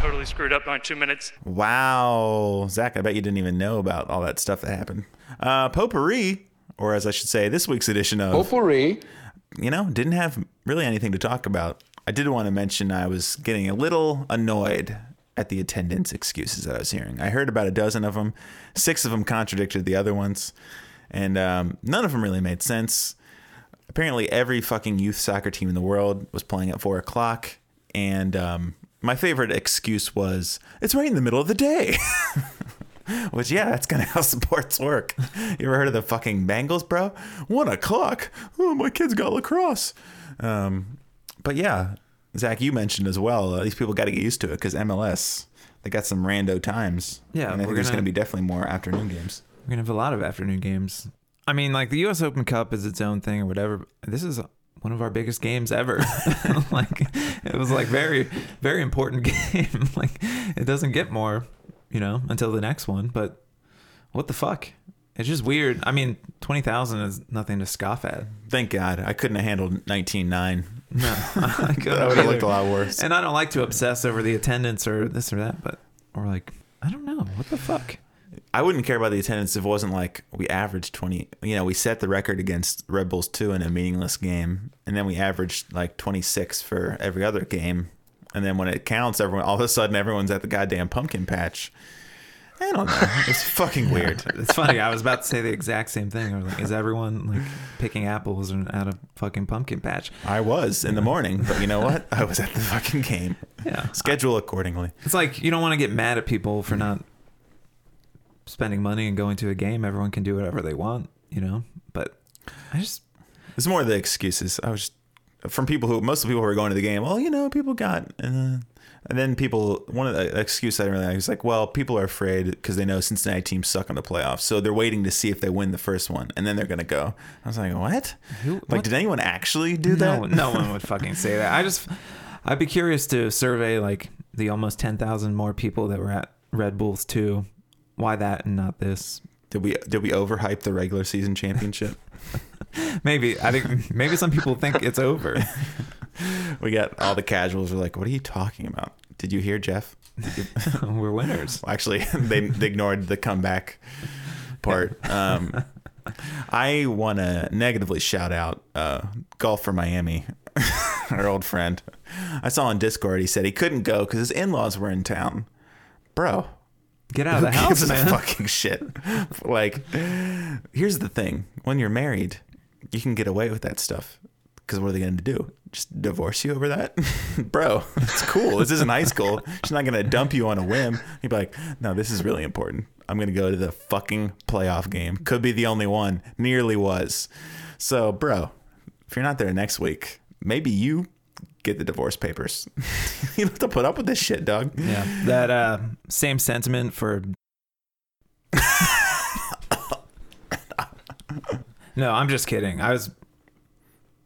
Totally screwed up my two minutes. Wow, Zach, I bet you didn't even know about all that stuff that happened. Uh, Potpourri, or as I should say, this week's edition of Potpourri. you know, didn't have really anything to talk about. I did want to mention I was getting a little annoyed at the attendance excuses that I was hearing. I heard about a dozen of them, six of them contradicted the other ones, and um, none of them really made sense. Apparently, every fucking youth soccer team in the world was playing at four o'clock, and um, my favorite excuse was it's right in the middle of the day. *laughs* Which, yeah, that's kind of how *laughs* sports work. You ever heard of the fucking Bengals, bro? One o'clock. Oh, my kid's got lacrosse. Um, but yeah, Zach, you mentioned as well. Uh, these people got to get used to it because MLS they got some rando times. Yeah, and I think we're there's going to be definitely more afternoon games. We're gonna have a lot of afternoon games. I mean, like the U.S. Open Cup is its own thing or whatever. This is one of our biggest games ever. *laughs* like it was like very, very important *laughs* game. like it doesn't get more, you know, until the next one. But what the fuck? It's just weird. I mean, twenty thousand is nothing to scoff at. Thank God I couldn't have handled 19-9. No, I *laughs* would have looked a lot worse. And I don't like to obsess over the attendance or this or that, but or like I don't know what the fuck. I wouldn't care about the attendance if it wasn't like we averaged 20. You know, we set the record against Red Bulls 2 in a meaningless game, and then we averaged like 26 for every other game. And then when it counts, everyone all of a sudden everyone's at the goddamn pumpkin patch. I don't know. It's *laughs* fucking weird. *laughs* It's funny. I was about to say the exact same thing. I was like, is everyone like picking apples and out of fucking pumpkin patch? I was in the morning, but you know what? *laughs* I was at the fucking game. Yeah. Schedule accordingly. It's like you don't want to get mad at people for not spending money and going to a game. Everyone can do whatever they want, you know. But I just It's more of the excuses. I was from people who most of the people who were going to the game. Well, you know, people got, uh, and then people. One of the excuse I didn't really like was like, well, people are afraid because they know Cincinnati teams suck in the playoffs, so they're waiting to see if they win the first one, and then they're gonna go. I was like, what? like, what? did anyone actually do that? no, no one would fucking say that. I just I'd be curious to survey like the almost ten thousand more people that were at Red Bulls too. Why that and not this? Did we did we overhype the regular season championship? *laughs* Maybe I think maybe some people think it's over. *laughs* we got all the casuals are like, what are you talking about? Did you hear Jeff? *laughs* We're winners. Well, actually, they, they ignored the comeback part. Um, I want to negatively shout out uh, Golf for Miami, our old friend. I saw on Discord he said he couldn't go because his in laws were in town. Bro, Get out of the house, gives a man. fucking shit? *laughs* like, here's the thing when you're married, you can get away with that stuff. Because what are they going to do? Just divorce you over that? *laughs* Bro, it's cool. This isn't high school. She's not going to dump you on a whim. You'd be like, no, this is really important. I'm going to go to the fucking playoff game. Could be the only one. Nearly was. So, bro, if you're not there next week, maybe you get the divorce papers. *laughs* you have to put up with this shit, dog. Yeah, that uh, same sentiment for. *laughs* no, I'm just kidding. I was,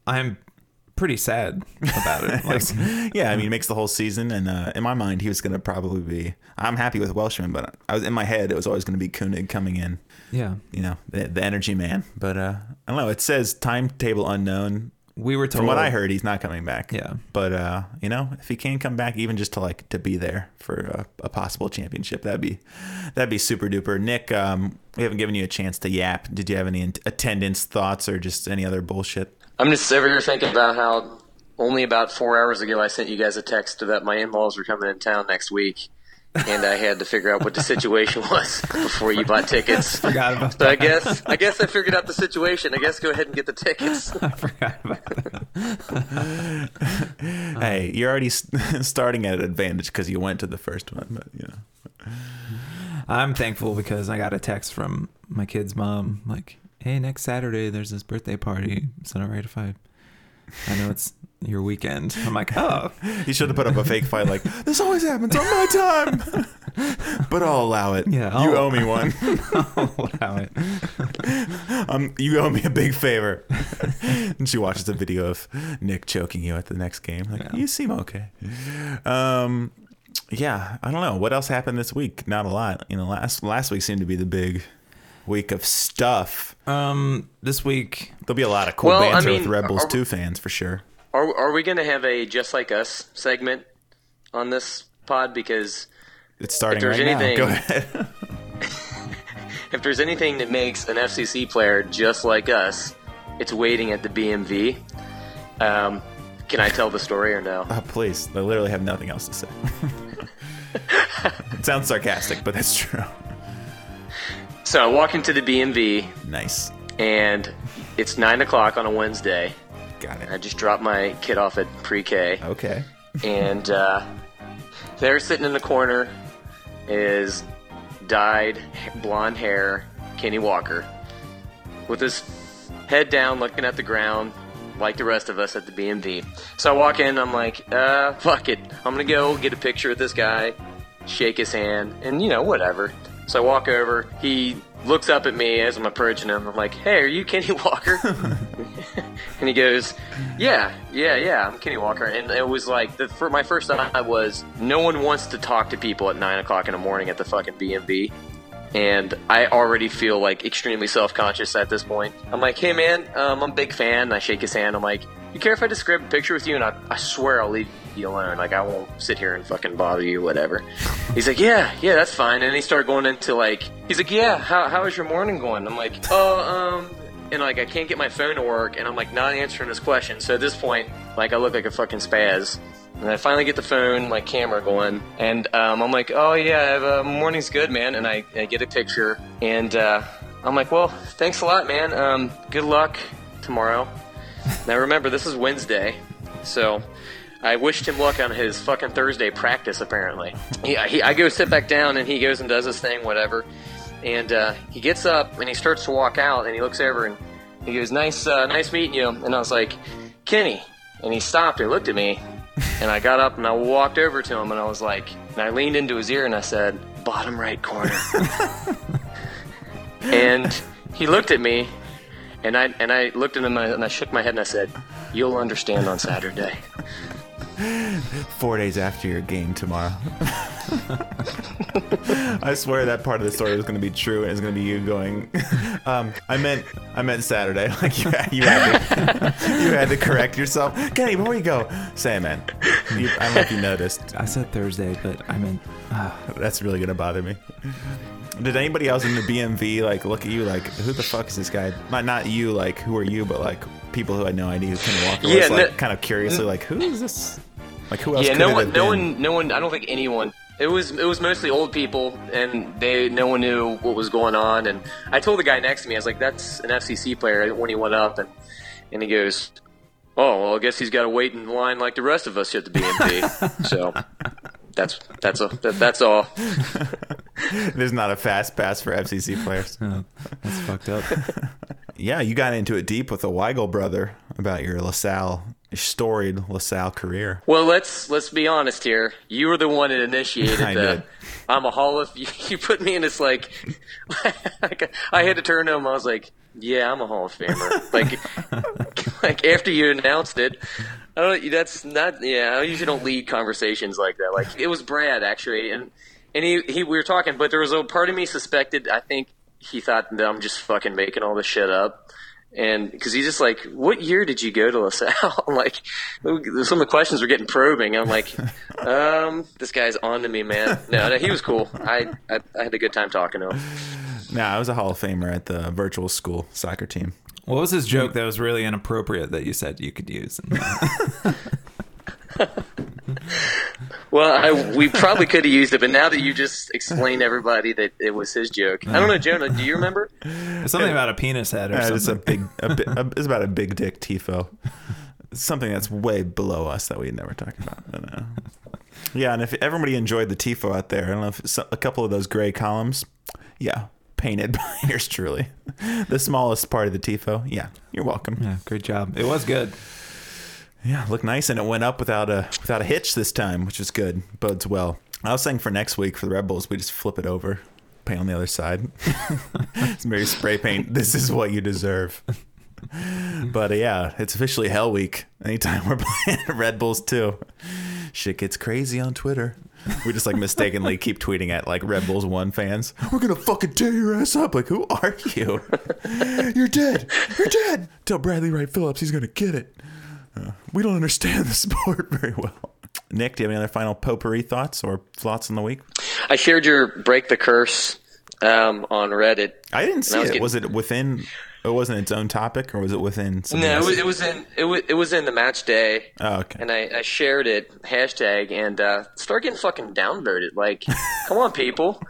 I'm pretty sad about it. *laughs* Like, yeah, I mean, it makes the whole season. And uh, in my mind, he was going to probably be. I'm happy with Welshman, but I was in my head, it was always going to be Koenig coming in. yeah, You know, the, the energy man. But uh, I don't know. It says timetable unknown. We were told. From what I heard, he's not coming back. Yeah. But uh, you know, if he can come back, even just to like to be there for a, a possible championship, that'd be that'd be super duper. Nick, um, we haven't given you a chance to yap. Did you have any attendance thoughts or just any other bullshit? I'm just over here thinking about how only about four hours ago I sent you guys a text that my in-laws were coming in town next week, and I had to figure out what the situation *laughs* was before you bought tickets. *laughs* Forgot about So I guess I guess I figured out the situation. I guess go ahead and get the tickets. *laughs* I forgot about that. Hey, you're already starting at an advantage because you went to the first one, but you know. I'm thankful because I got a text from my kid's mom, like, "Hey, next Saturday there's this birthday party. Is it alright if I? I know it's your weekend." I'm like, "Oh, *laughs* he should have put up a fake fight like *laughs* this always happens on my time, *laughs* but I'll allow it. Yeah, you I'll- owe me one. allow it." um, you owe me a big favor. and she watches a video of Nick choking you at the next game. Like Yeah. you seem okay. Um, yeah, I don't know what else happened this week. Not a lot. You know, last last week seemed to be the big week of stuff. Um, this week, There'll be a lot of cool Well, banter with mean, Red Bulls are- two fans for sure. are are we gonna have a just like us segment on this pod? Because It's starting there's right now. anything- Go ahead. *laughs* if there's anything that makes an FCC player just like us, it's waiting at the BMV. Um, can I tell the story or no? Oh, *laughs* please. I literally have nothing else to say. *laughs* it sounds sarcastic, but that's true. So I walk into the BMV Nice. and it's nine o'clock on a Wednesday. Got it. I just dropped my kid off at pre-K. Okay. and uh, there sitting in the corner is dyed blonde hair Kenney Walker with his head down looking at the ground like the rest of us at the BMV. So I walk in, I'm like, uh, fuck it. I'm gonna go get a picture with this guy, shake his hand, and you know, whatever. So I walk over, he looks up at me as I'm approaching him. I'm like, hey, are you Kenney Walker? *laughs* and he goes, "Yeah, yeah, yeah, I'm Kenney Walker." And it was like the for my first thought was, no one wants to talk to people at nine o'clock in the morning at the fucking BMV. And I already feel like extremely self conscious at this point. I'm like, hey man, um, I'm a big fan. And I shake his hand. I'm like, you care if I just grab a picture with you? And I, I swear I'll leave you alone. Like, I won't sit here and fucking bother you, whatever. He's like, yeah, yeah, that's fine. And he started going into like, he's like, yeah, how, how is your morning going? I'm like, oh, um, and like I can't get my phone to work, and I'm like not answering his question. So at this point, like I look like a fucking spaz. And I finally get the phone, my camera going, and um, I'm like, oh yeah, uh, morning's good, man. And I, I get a picture, and uh, I'm like, well, thanks a lot, man. Um, good luck tomorrow. now remember, this is Wednesday, so I wished him luck on his fucking Thursday practice. Apparently, he, he, I go sit back down, and he goes and does his thing, whatever. And uh, he gets up and he starts to walk out, and he looks over and he goes, "Nice, uh, nice meeting you." And I was like, "Kenney," and he stopped and looked at me, and I got up and I walked over to him and I was like, and I leaned into his ear and I said, "Bottom right corner." *laughs* and he looked at me, and I and I looked at him and I shook my head and I said, "You'll understand on Saturday." Four days after your game tomorrow. I swear that part of the story was going to be true, and it's going to be you going. *laughs* Um, I meant, I meant Saturday. *laughs* Like you, you had to, *laughs* you had to correct yourself. Kenney, before you go, say, man. You, I don't know if you noticed. I said Thursday, but I meant That's really going to bother me. Did anybody else in the BMV like look at you like, who the fuck is this guy? Not not you, like who are you, but like people who had no idea who Kenney Walker Yeah, was, like no- kind of curiously like, who is this? Like who else? yeah, could no it one, have no been? one, no one. I don't think anyone. It was it was mostly old people, and they no one knew what was going on. And I told the guy next to me, I was like, "That's an FCC player." When he went up, and and he goes, "Oh, well, I guess he's got to wait in line like the rest of us at the BMV." *laughs* so that's that's a, that, that's all. *laughs* There's not a fast pass for FCC players. oh, that's fucked up. *laughs* yeah, you got into it deep with the Weigel brother about your LaSalle storied LaSalle career. Well, let's let's be honest here. You were the one that initiated *laughs* I the. did. I'm a Hall of. You, *laughs* you put me in this like, *laughs* like. I had to turn to him. I was like, "Yeah, I'm a Hall of Famer." like, like after you announced it, I don't. That's not. Yeah, I usually don't lead conversations like that. Like it was Brad actually, and and he, he we were talking, but there was a part of me suspected. I think he thought that I'm just fucking making all this shit up. And because he's just like, what year did you go to LaSalle? *laughs* I'm like, some of the questions were getting probing. I'm like, *laughs* um, this guy's on to me, man. No, no, he was cool. I, I, I had a good time talking to him. Nah, I was a Hall of Famer at the virtual school soccer team. What was his joke that was really inappropriate that you said you could use? *laughs* Well, I, we probably could have used it, but now that you just explained everybody that it was his joke, I don't know, Jonah. Do you remember? Something about a penis head or Uh, it's a something. big, a bi- a, it's about a big dick tifo. *laughs* Something that's way below us that we never talk about. I don't know. Yeah, and if everybody enjoyed the tifo out there, I don't know if a couple of those gray columns, yeah, painted *laughs* by yours truly. The smallest part of the tifo, yeah, you're welcome. yeah, great job. It was good. Yeah, looked nice, and it went up without a without a hitch this time, which is good. Bodes well. I was saying for next week for the Red Bulls, we just flip it over, paint on the other side. it's *laughs* maybe spray paint. This is what you deserve. But uh, yeah, it's officially Hell Week. Anytime we're *laughs* playing Red Bulls too, shit gets crazy on Twitter. We just like mistakenly keep tweeting at like Red Bulls One fans. We're gonna fucking tear your ass up. Like, who are you? *laughs* You're dead. You're dead. Tell Bradley Wright Phillips he's gonna get it. We don't understand *laughs* the sport very well. Nick, do you have any other final potpourri thoughts or thoughts on the week? I shared your break the curse um, on Reddit. I didn't see I was it. getting- Was it within? It wasn't its own topic, or was it within? something No, it was, it was in it was, it was in the match day. Oh, okay. And I, I shared it hashtag and uh, started getting fucking downvoted. Like, *laughs* come on, people.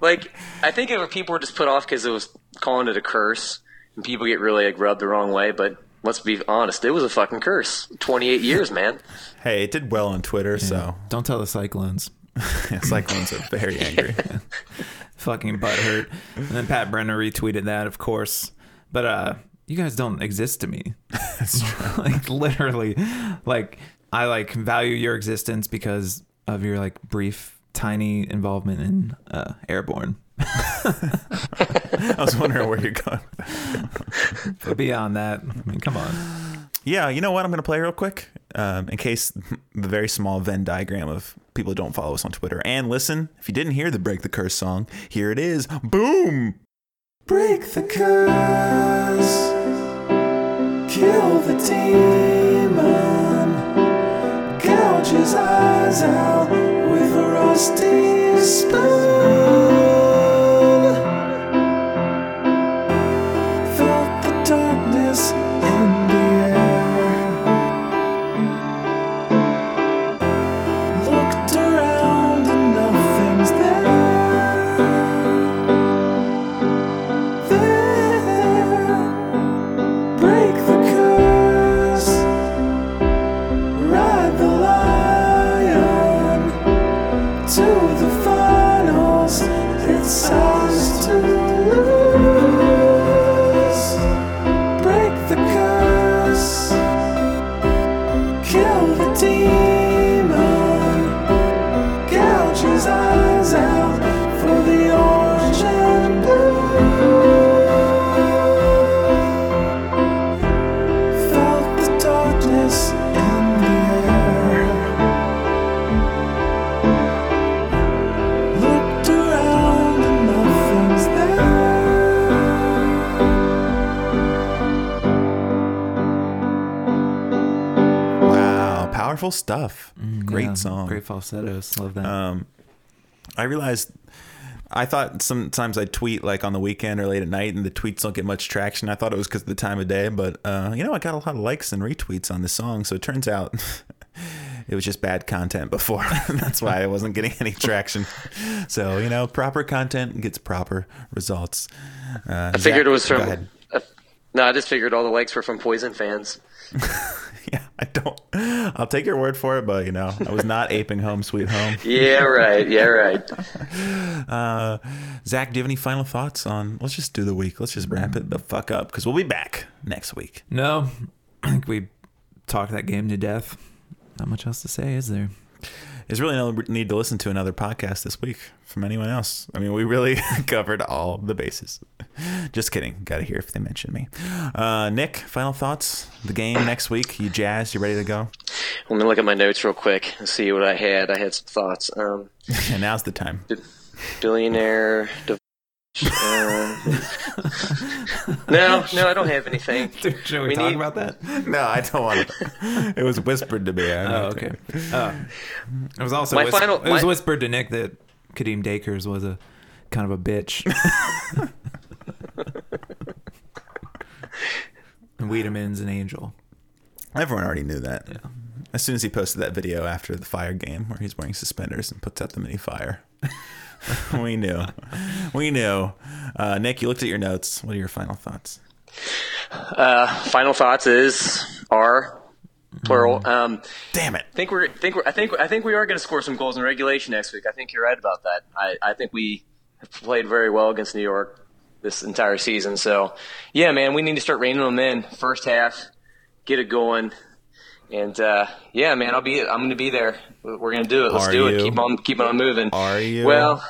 Like, I think if people were just put off because it was calling it a curse, and people get really like rubbed the wrong way. But let's be honest, it was a fucking curse. Twenty eight years, man. *laughs* Hey, it did well on Twitter, so Don't tell the Cyclones. *laughs* yeah, Cyclones are very *laughs* angry. Fucking butthurt. And then Pat Brenner retweeted that, of course. But uh, you guys don't exist to me. That's true. like literally, like I like value your existence because of your like brief, tiny involvement in uh, Airborne. *laughs* I was wondering where you're going. But beyond that, I mean, come on. Yeah, you know what? I'm going to play real quick um, in case the very small Venn diagram of people who don't follow us on Twitter. And listen, if you didn't hear the Break the Curse song, here it is. Boom! Break the curse, kill the demon, gouge his eyes out with a powerful stuff. Great Yeah, song. Great falsettos. Love that. Um, I realized I thought sometimes I tweet like on the weekend or late at night, and the tweets don't get much traction. I thought it was because of the time of day, but uh, you know, I got a lot of likes and retweets on this song, so it turns out *laughs* it was just bad content before. *laughs* That's why I wasn't getting any traction. *laughs* So you know, proper content gets proper results. Uh, I figured it was from. uh, no, I just figured all the likes were from Poison fans. *laughs* Yeah, I don't. I'll take your word for it, but you know, I was not *laughs* aping home, sweet home. Yeah, right. Yeah, right. *laughs* Uh, Zach, do you have any final thoughts on? Let's just do the week. Let's just wrap it the fuck up because we'll be back next week. no, *clears throat* I think we talked that game to death. Not much else to say, is there? There's really no need to listen to another podcast this week from anyone else. I mean, we really *laughs* covered all the bases. Just kidding. Got to hear if they mention me. Uh, Nick, final thoughts? The game next week. You jazzed? You ready to go? Let me look at my notes real quick and see what I had. I had some thoughts. Um, And *laughs* now's the time. billionaire. Div- uh, no, no, I don't have anything. *laughs* Should we, We talk need- about that? No, I don't want to. It was whispered to me. I Oh, okay. Uh, *laughs* it was also My whis- final- it was whispered to Nick that Kadeem Dacres was a kind of a bitch. *laughs* and Wiedemann's an angel. Everyone already knew that. As soon as he posted that video after the fire game where he's wearing suspenders and puts out the mini fire, *laughs* we knew. We knew. Uh, Nick, you looked at your notes. What are your final thoughts? Uh, final thoughts is are plural. Um, Damn it. I think we're think we're I think I think we are going to score some goals in regulation next week. I think you're right about that. I, I think we have played very well against New York this entire season. So yeah, man, we need to start reining them in first half, get it going, and uh, yeah, man, I'll be I'm going to be there. We're going to do it. Let's Are do you? it. Keep on keep on moving. Are you? Well,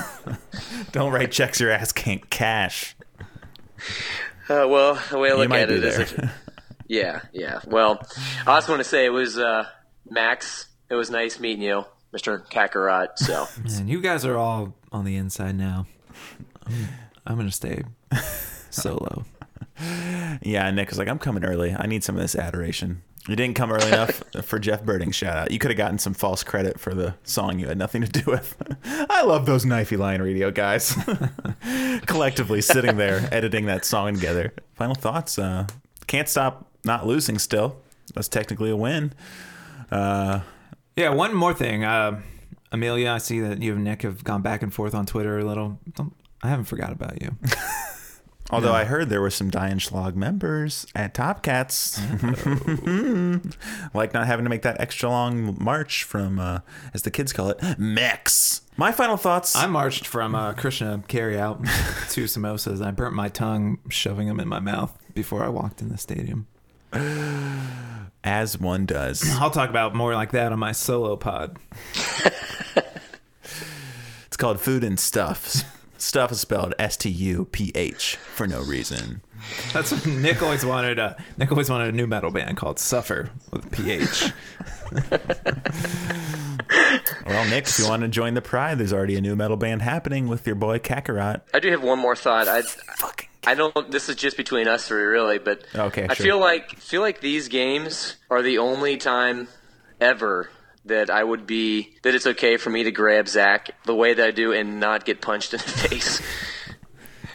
*laughs* Don't write checks your ass can't cash. uh, well, the way I look at it is, if- yeah, yeah. Well, I just want to say it was uh, Max. It was nice meeting you, Mr. Kakarot. So. *laughs* Man, you guys are all on the inside now. I'm, I'm gonna stay *laughs* solo. Yeah, Nick was like, I'm coming early. I need some of this adoration. You didn't come early enough *laughs* for Jeff Berding's shout out. You could have gotten some false credit for the song you had nothing to do with. *laughs* I love those Knifey Lion Radio guys. *laughs* Collectively sitting there editing that song together. Final thoughts. Uh, can't stop not losing still. That's technically a win. Uh, Yeah, one more thing. Uh, Amelia, I see that you and Nick have gone back and forth on Twitter a little. I haven't forgot about you. Although I heard there were some Diane Schlag members at Top Cats. *laughs* like not having to make that extra long march from, uh, as the kids call it, Mex. My final thoughts. I marched from uh, Krishna carry out *laughs* to samosas. and I burnt my tongue shoving them in my mouth before I walked in the stadium. *sighs* as one does. *clears throat* I'll talk about more like that on my solo pod. *laughs* It's called Food and Stuff. Stuff is spelled S T U P H for no reason. That's what Nick always wanted. Uh, Nick always wanted a new metal band called Suffer with PH. Well, Nick, if you want to join the pride, there's already a new metal band happening with your boy Kakarot. I do have one more thought. I Fucking I don't. This is just between us three, really. But Okay, I sure. feel like feel like these games are the only time ever that I would be that it's okay for me to grab Zach the way that I do and not get punched in the *laughs* face.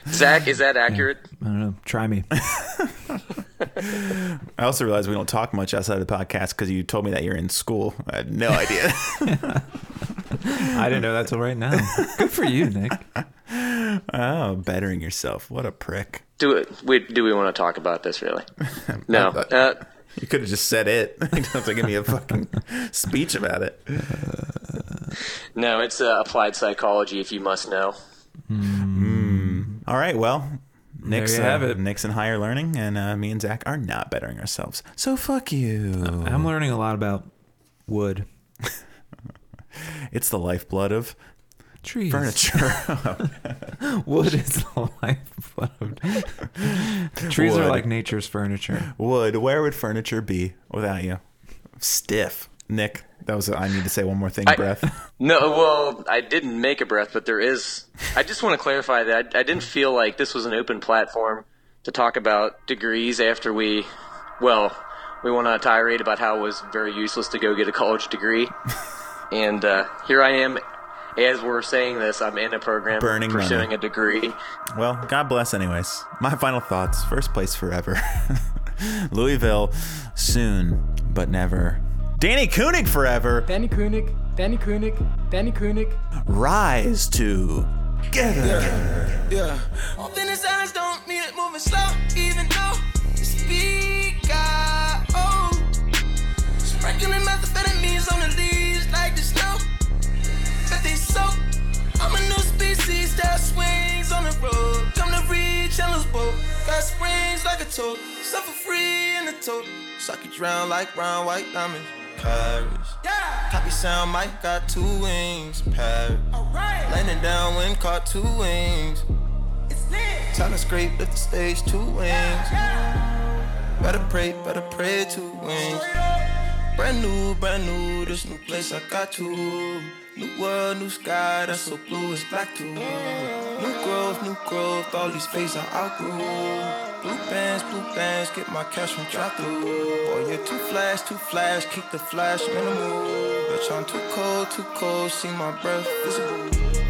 Zach, is that accurate? I don't know. Try me. *laughs* I also realize we don't talk much outside of the podcast because you told me that you're in school. I had no *laughs* idea. I didn't know that till right now. Good for you, Nick. oh, bettering yourself. What a prick. Do it. We, do we want to talk about this really? No. Uh, You could have just said it. *laughs* You don't have to give me a fucking speech about it. no, it's uh, applied psychology. If you must know. All right, well, Nick's, you uh, have it. Nick's in higher learning, and uh, me and Zach are not bettering ourselves. So fuck you. I'm learning a lot about wood, *laughs* It's the lifeblood of trees, furniture. *laughs* Wood is the lifeblood. *laughs* of- Trees are like nature's furniture. Wood. Where would furniture be without you? Stiff. Nick, that was. I need to say one more thing. I- breath. *laughs* No, well, I didn't make a breath, but there is. I just want to clarify that I, I didn't feel like this was an open platform to talk about degrees after we, well, we went on a tirade about how it was very useless to go get a college degree. and uh, here I am, as we're saying this, I'm in a program Burning pursuing money. a degree. Well, God bless, anyways. My final thoughts. First place forever. *laughs* Louisville, soon, but never. Danny Koenig forever. Danny Koenig, Danny Koenig, Danny Koenig. Rise together. Yeah. Open his eyes don't mean it moving slow, even though you speak out. Oh, sprinkling methamphetamines on the leaves like the snow. Soak. I'm a new species that swings on the road. Come to reach Yellow's boat. Got springs like a toad. Suffer free in the toad. Suck you drown like brown white diamonds. Paris. Yeah. Copy sound mic got two wings. Paris. Alright. Landing down when caught two wings. It's lit. Time to scrape lift the stage two wings. Better pray, better pray two wings. Brand new, brand new, this new place I got to. New world, new sky, that's so blue, it's black too. New growth, new growth, all these phases I outgrew. Blue bands, blue bands, get my cash from drop through. Boy, you're too flash, too flash, keep the flash minimal. Bitch, I'm too cold, too cold, see my breath visible.